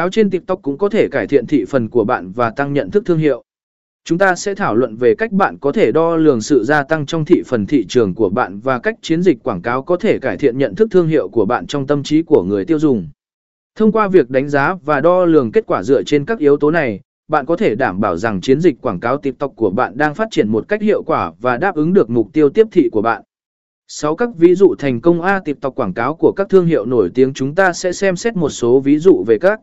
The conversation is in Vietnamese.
Cáo trên TikTok cũng có thể cải thiện thị phần của bạn và tăng nhận thức thương hiệu. Chúng ta sẽ thảo luận về cách bạn có thể đo lường sự gia tăng trong thị phần thị trường của bạn và cách chiến dịch quảng cáo có thể cải thiện nhận thức thương hiệu của bạn trong tâm trí của người tiêu dùng. Thông qua việc đánh giá và đo lường kết quả dựa trên các yếu tố này, bạn có thể đảm bảo rằng chiến dịch quảng cáo TikTok của bạn đang phát triển một cách hiệu quả và đáp ứng được mục tiêu tiếp thị của bạn. 6 các ví dụ thành công A TikTok quảng cáo của các thương hiệu nổi tiếng chúng ta sẽ xem xét một số ví dụ về các